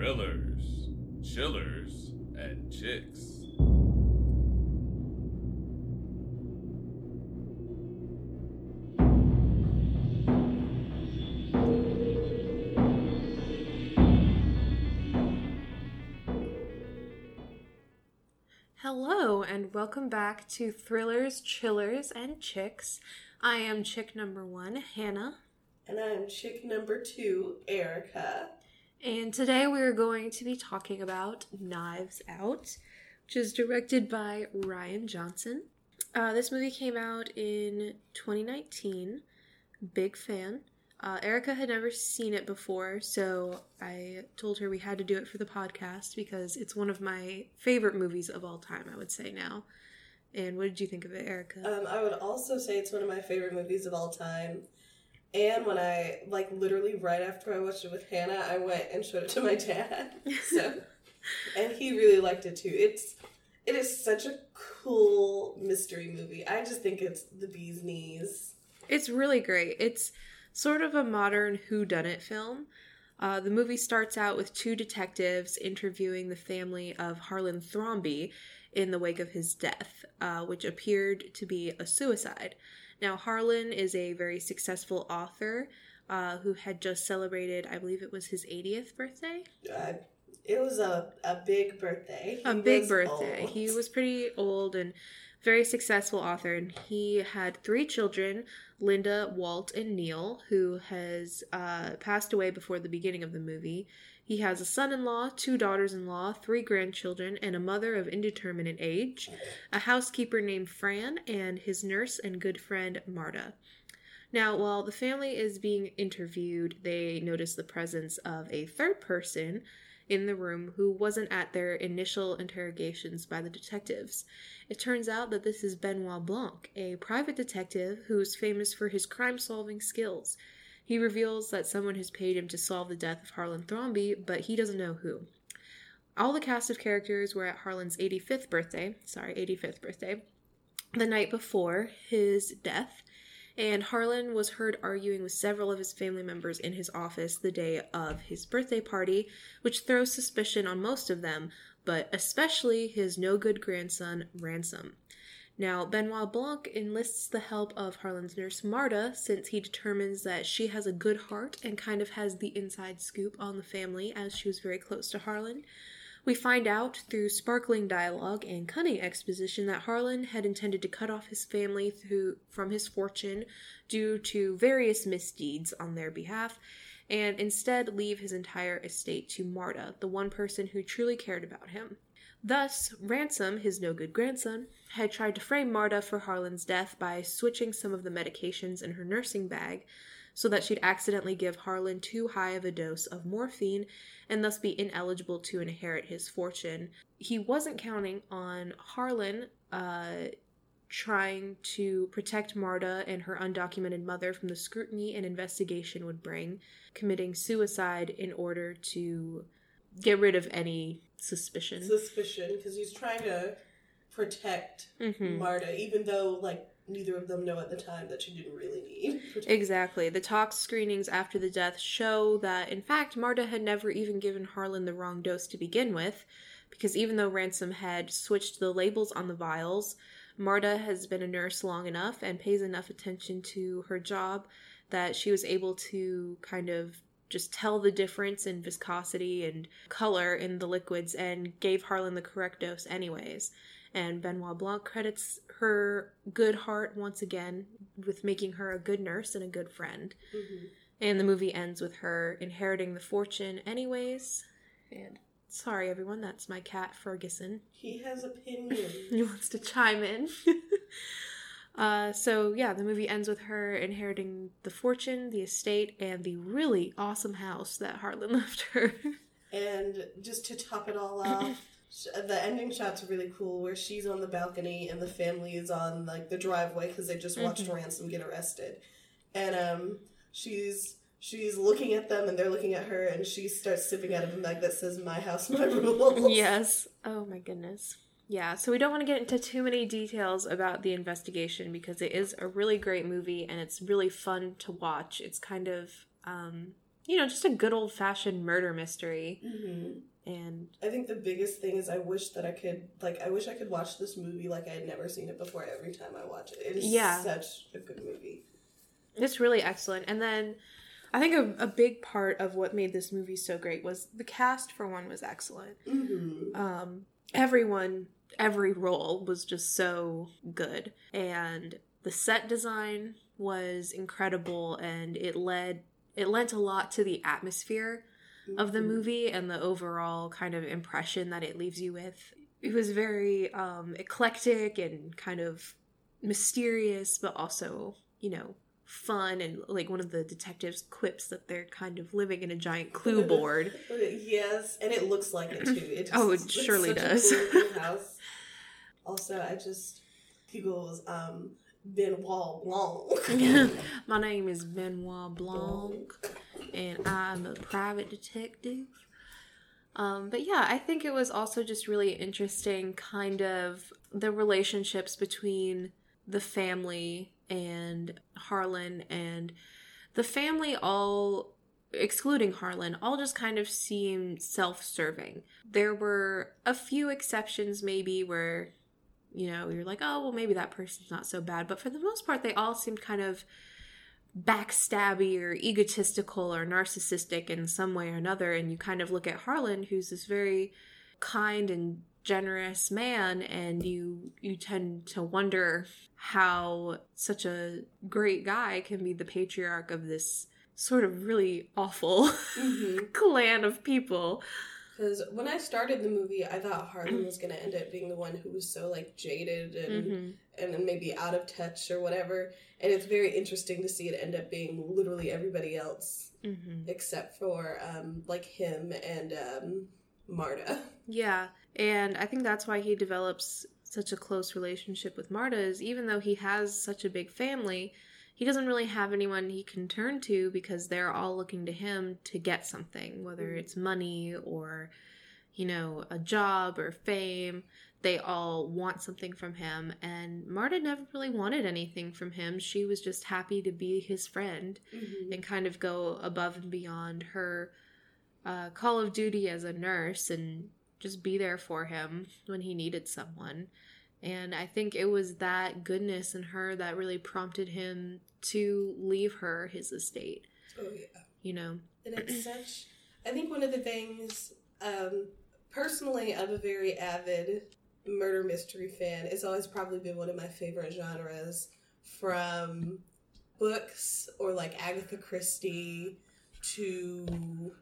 thrillers, chillers, and chicks. Hello, and welcome back to Thrillers, Chillers, and Chicks. I am chick number one, Hannah, And I'm chick number two, Erica. And today we are going to be talking about Knives Out, which is directed by Rian Johnson. Uh, this movie came out in 2019. Big fan. Uh, Erica had never seen it before, so I told her we had to do it for the podcast because it's one of my favorite movies of all time, I would say now. And what did you think of it, Erica? Um, I would also say it's one of my favorite movies of all time. And when I, like, literally right after I watched it with Hannah, I went and showed it to my dad. So, and he really liked it too. It's, it is such a cool mystery movie. I just think it's the bee's knees. It's really great. It's sort of a modern whodunit film. Uh, the movie starts out with two detectives interviewing the family of Harlan Thrombey in the wake of his death, uh, which appeared to be a suicide. Now, Harlan is a very successful author uh, who had just celebrated, I believe it was his 80th birthday. Uh, it was a, a big birthday. a big birthday. old. He was pretty old and very successful author, and he had three children Linda, Walt, and Neil, who has uh, passed away before the beginning of the movie. He has a son in law, two daughters in law, three grandchildren, and a mother of indeterminate age, a housekeeper named Fran, and his nurse and good friend Marta. Now, while the family is being interviewed, they notice the presence of a third person in the room who wasn't at their initial interrogations by the detectives. It turns out that this is Benoit Blanc, a private detective who's famous for his crime solving skills. He reveals that someone has paid him to solve the death of Harlan Thrombey, but he doesn't know who. All the cast of characters were at Harlan's 85th birthday, sorry, 85th birthday, the night before his death, and Harlan was heard arguing with several of his family members in his office the day of his birthday party, which throws suspicion on most of them, but especially his no good grandson, Ransom. Now, Benoit Blanc enlists the help of Harlan's nurse Marta since he determines that she has a good heart and kind of has the inside scoop on the family as she was very close to Harlan. We find out through sparkling dialogue and cunning exposition that Harlan had intended to cut off his family through from his fortune due to various misdeeds on their behalf and instead leave his entire estate to Marta, the one person who truly cared about him. Thus, Ransom, his no good grandson, had tried to frame Marta for Harlan's death by switching some of the medications in her nursing bag so that she'd accidentally give Harlan too high of a dose of morphine and thus be ineligible to inherit his fortune. He wasn't counting on Harlan uh, trying to protect Marta and her undocumented mother from the scrutiny an investigation would bring, committing suicide in order to get rid of any suspicion. suspicion because he's trying to protect Mhm. Marta, even though like neither of them know at the time that she didn't really need. Exactly. The tox screenings after the death show that, in fact, Marta had never even given Harlan the wrong dose to begin with, because even though Ransom had switched the labels on the vials, Marta has been a nurse long enough and pays enough attention to her job that she was able to kind of just tell the difference in viscosity and color in the liquids and gave Harlan the correct dose anyways. And Benoit Blanc credits her good heart once again with making her a good nurse and a good friend. Mhm. And the movie ends with her inheriting the fortune anyways. And sorry everyone, that's my cat Ferguson. He has opinions. He wants to chime in. uh, so yeah, the movie ends with her inheriting the fortune, the estate, and the really awesome house that Harlan left her. and just to top it all off, the ending shot's really cool where she's on the balcony and the family is on like the driveway because they just watched Mhm. Ransom get arrested, and um, she's she's looking at them and they're looking at her and she starts sipping out of a mug that says "My house, my rules." yes. Oh my goodness. Yeah, so we don't want to get into too many details about the investigation because it is a really great movie and it's really fun to watch. It's kind of um you know, just a good old fashioned murder mystery. hmm And I think the biggest thing is I wish that I could like I wish I could watch this movie like I had never seen it before every time I watch it. It is Yeah. such a good movie. it's really excellent. And then I think a, a big part of what made this movie so great was the cast, for one, was excellent. Mm-hmm. um, everyone, every role was just so good, and the set design was incredible, and it led it lent a lot to the atmosphere of the movie and the overall kind of impression that it leaves you with. It was very um, eclectic and kind of mysterious, but also, you know, fun. And like one of the detectives quips that they're kind of living in a giant clue board. Yes, and it looks like it too. It just, Oh, it surely does. cool house. Also, I just goes um Benoit Blanc. My name is Benoit Blanc, and I'm a private detective. Um, but yeah, I think it was also just really interesting, kind of the relationships between the family and Harlan, and the family all, excluding Harlan, all just kind of seemed self serving. There were a few exceptions, maybe, where you know, you're like, oh, well, maybe that person's not so bad. But for the most part, they all seemed kind of backstabby or egotistical or narcissistic in some way or another. And you kind of look at Harlan, who's this very kind and generous man, and you you tend to wonder how such a great guy can be the patriarch of this sort of really awful hmm clan of people. Because when I started the movie, I thought Harlan was gonna end up being the one who was so like jaded and hmm and then maybe out of touch or whatever. And it's very interesting to see it end up being literally everybody else hmm except for um, like him and um, Marta. Yeah, and I think that's why he develops such a close relationship with Marta is even though he has such a big family, he doesn't really have anyone he can turn to because they're all looking to him to get something, whether Mhm. it's money or you know, a job or fame. They all want something from him and Marta never really wanted anything from him. She was just happy to be his friend Mm-hmm. and kind of go above and beyond her uh, call of duty as a nurse and just be there for him when he needed someone. And I think it was that goodness in her that really prompted him to leave her his estate, Oh yeah. you know? And it's such. I think one of the things, um, personally, I'm a very avid murder mystery fan. It's always probably been one of my favorite genres, from books or like Agatha Christie to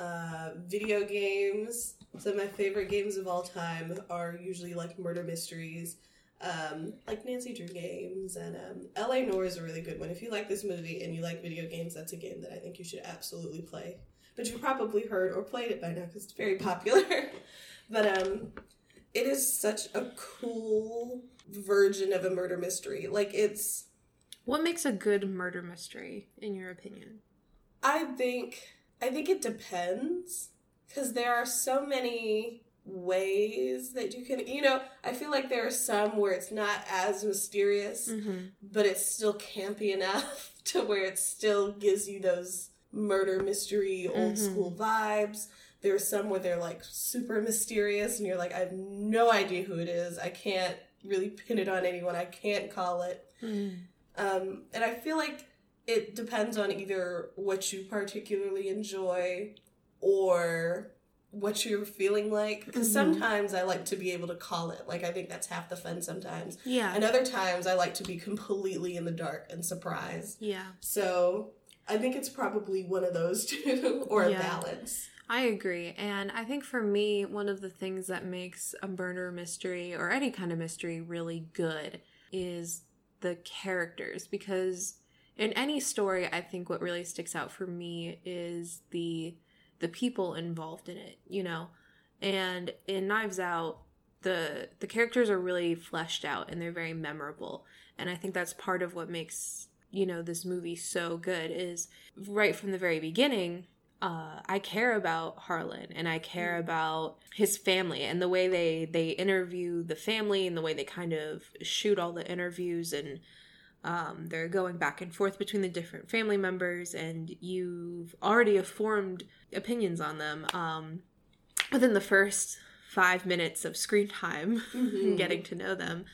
uh, video games. Some of my favorite games of all time are usually like murder mysteries. Um, like Nancy Drew games and um, L.A. Noire is a really good one. If you like this movie and you like video games, that's a game that I think you should absolutely play. But you've probably heard or played it by now because it's very popular. but um, it is such a cool version of a murder mystery. Like it's, What makes a good murder mystery, in your opinion? I think, I think it depends because there are so many ways that you can, you know, I feel like there are some where it's not as mysterious. Mm-hmm. but it's still campy enough to where it still gives you those murder mystery old Mhm. school vibes. there are some where they're like super mysterious and you're like, I have no idea who it is. I can't really pin it on anyone. I can't call it. Um, and I feel like it depends on either what you particularly enjoy or what you're feeling like. Because Mhm. sometimes I like to be able to call it. Like, I think that's half the fun sometimes. Yeah. And other times I like to be completely in the dark and surprised. yeah. So I think it's probably one of those two or a balance. I agree. And I think for me, one of the things that makes a murder mystery or any kind of mystery really good is the characters because in any story, I think what really sticks out for me is the the people involved in it, you know. And in Knives Out, the the characters are really fleshed out and they're very memorable. And I think that's part of what makes, you know, this movie so good is right from the very beginning, uh, I care about Harlan and I care Mm. about his family and the way they they interview the family and the way they kind of shoot all the interviews and Um, they're going back and forth between the different family members, and you've already formed opinions on them um, within the first five minutes of screen time, Mhm. getting to know them.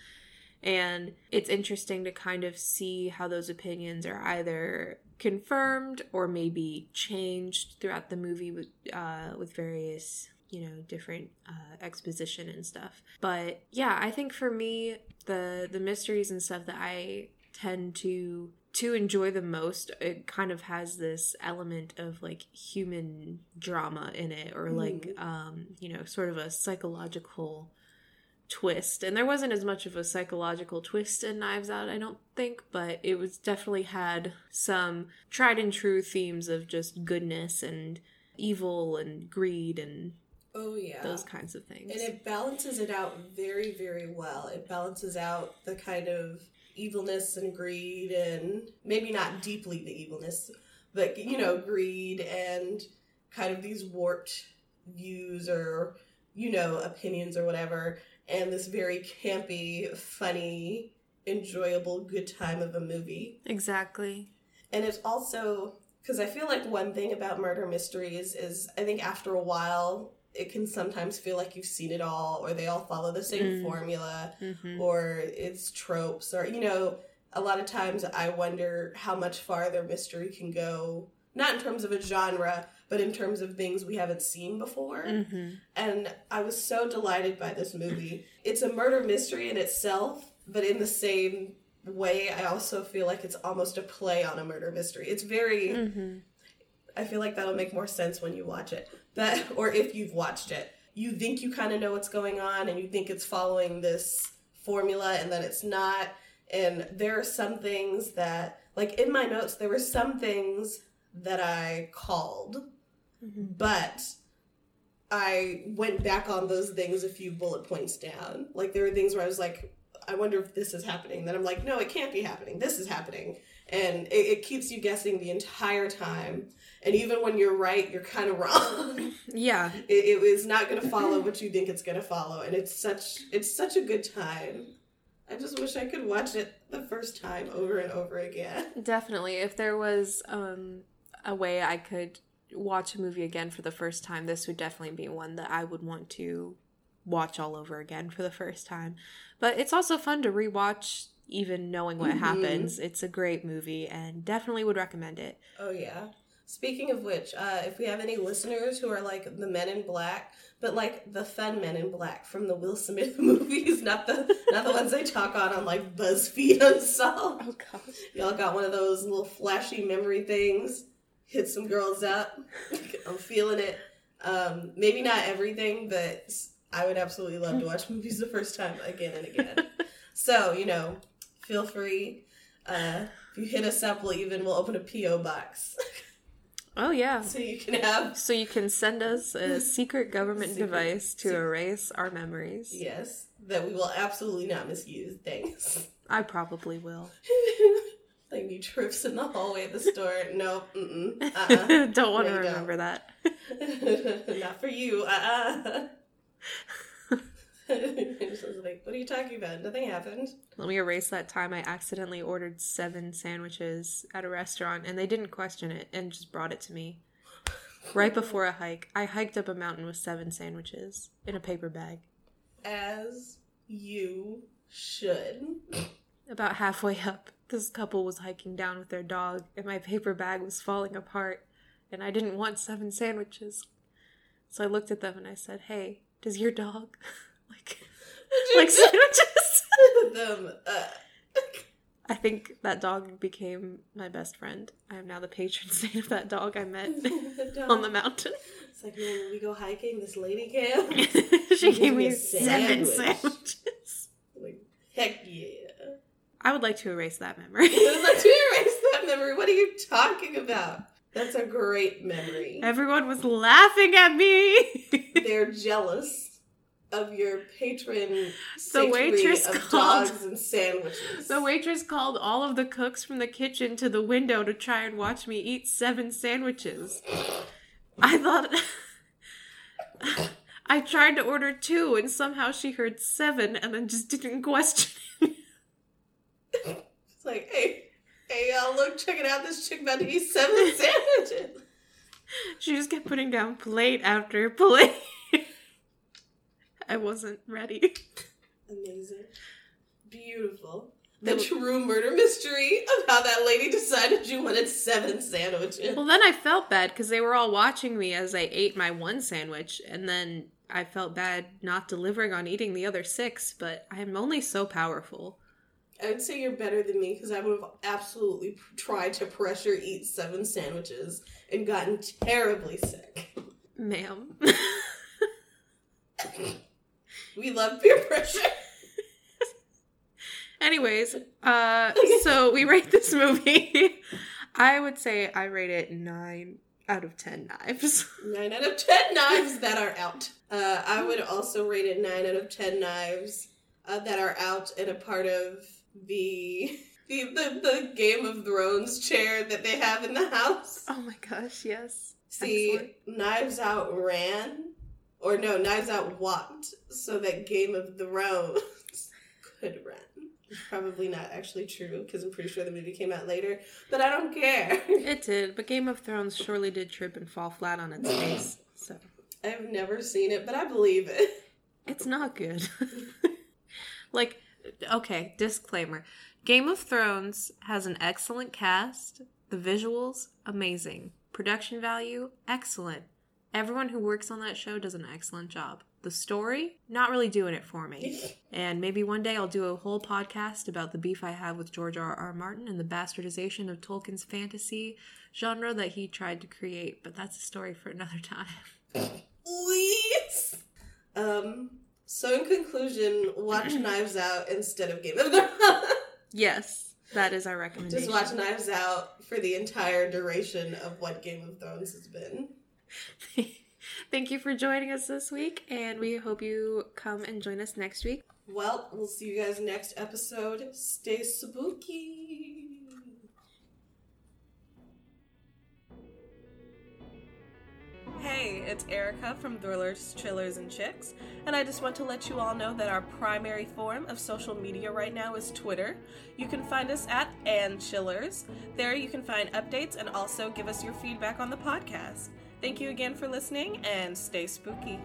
And it's interesting to kind of see how those opinions are either confirmed or maybe changed throughout the movie with uh, with various you know different uh, exposition and stuff. But yeah, I think for me the the mysteries and stuff that I tend to to enjoy the most it kind of has this element of like human drama in it or like um you know sort of a psychological twist and there wasn't as much of a psychological twist in knives out i don't think but it was definitely had some tried and true themes of just goodness and evil and greed and Oh yeah. those kinds of things And it balances it out very, very well. It balances out the kind of evilness and greed, and maybe not deeply the evilness, but you know, greed and kind of these warped views or you know opinions or whatever, and this very campy, funny, enjoyable, good time of a movie. exactly And it's also because I feel like one thing about murder mysteries is I think after a while it can sometimes feel like you've seen it all or they all follow the same Mm. formula hmm or it's tropes or you know a lot of times I wonder how much farther mystery can go not in terms of a genre but in terms of things we haven't seen before hmm and I was so delighted by this movie. It's a murder mystery in itself, but in the same way, I also feel like it's almost a play on a murder mystery. It's very. hmm I feel like that'll make more sense when you watch it, but or if you've watched it, you think you kind of know what's going on, and you think it's following this formula, and then it's not. And there are some things that, like in my notes, there were some things that I called mm-hmm. but I went back on those things a few bullet points down. Like there were things where I was like, I wonder if this is happening. Then I'm like, no, it can't be happening. This is happening. And it, it keeps you guessing the entire time. And even when you're right, you're kind of wrong. yeah it, it is not going to follow what you think it's going to follow. And it's such it's such a good time. I just wish I could watch it the first time over and over again. Definitely. If there was um, a way I could watch a movie again for the first time, this would definitely be one that I would want to watch all over again for the first time. But it's also fun to rewatch, even knowing what Mhm. happens. It's a great movie and definitely would recommend it. Oh yeah. Speaking of which, uh, if we have any listeners who are like the Men in Black, but like the fun Men in Black from the Will Smith movies, not the not the ones they talk on on like BuzzFeed Unsolved. Oh, gosh. Y'all got one of those little flashy memory things. Hit some girls up. I'm feeling it. Um, maybe not everything, but I would absolutely love to watch movies the first time again and again. so you know, feel free. Uh, if you hit us up, we'll even we'll open a PO box Oh, yeah. so you can have So you can send us a secret government Secret- device to secret- erase our memories. yes that we will absolutely not misuse. Thanks. I probably will. like me trips in the hallway at the store. no, Mm-mm. Uh-uh. Don't want to No, don't. remember that. Not for you. Uh-uh. Was like, what are you talking about? Nothing happened. Let me erase that time I accidentally ordered seven sandwiches at a restaurant and they didn't question it and just brought it to me. Right before a hike, I hiked up a mountain with seven sandwiches in a paper bag. As you should. About halfway up, this couple was hiking down with their dog and my paper bag was falling apart and I didn't want seven sandwiches. So I looked at them and I said, "Hey, does your dog like like sandwiches?" Them. Uh, I think that dog became my best friend. I am now the patron saint of that dog I met on the mountain. It's like when we go hiking, this lady came. she gave me seven sandwiches. like, heck yeah. I would like to erase that memory. Let's erase that memory. What are you talking about? That's a great memory. Everyone was laughing at me. They're jealous of your patron The waitress of called- dogs and sandwiches. the waitress called all of the cooks from the kitchen to the window to try and watch me eat seven sandwiches. I thought. I tried to order two, and somehow she heard seven and then just didn't question it. It's like, hey, hey, y'all, look, check it out. This chick about to eat seven sandwiches. She just kept putting down plate after plate. I wasn't ready. Amazing. Beautiful. The true murder mystery of how that lady decided you wanted seven sandwiches. Well, then I felt bad because they were all watching me as I ate my one sandwich, and then I felt bad not delivering on eating the other six, but I'm only so powerful. I would say you're better than me because I would have absolutely tried to pressure eat seven sandwiches and gotten terribly sick. Ma'am. We love peer pressure. Anyways, uh, so we rate this movie. I would say I rate it nine out of ten knives. Nine out of ten knives that are out. Uh, I would also rate it nine out of ten knives uh, that are out and a part of the, the the the Game of Thrones chair that they have in the house. Oh my gosh, yes. See, Excellent. Knives Out ran, or no, Knives Out walked, so that Game of Thrones could run. Probably not actually true because I'm pretty sure the movie came out later, but I don't care. It did, but Game of Thrones surely did trip and fall flat on its face. So I've never seen it, but I believe it. it's not good. like, okay, disclaimer Game of Thrones has an excellent cast, the visuals, amazing, production value, excellent. Everyone who works on that show does an excellent job. The story, not really doing it for me. And maybe one day I'll do a whole podcast about the beef I have with George R. R. Martin and the bastardization of Tolkien's fantasy genre that he tried to create, but that's a story for another time. Please. Um. So in conclusion, watch Knives Out instead of Game of Thrones. Yes, that is our recommendation. Just watch Knives Out for the entire duration of what Game of Thrones has been. Thank you for joining us this week, and we hope you come and join us next week. Well, we'll see you guys next episode. Stay spooky. Hey, it's Erica from Thrillers, Chillers, and Chicks, and I just want to let you all know that our primary form of social media right now is Twitter. You can find us at and Chillers. There you can find updates and also give us your feedback on the podcast. Thank you again for listening and stay spooky.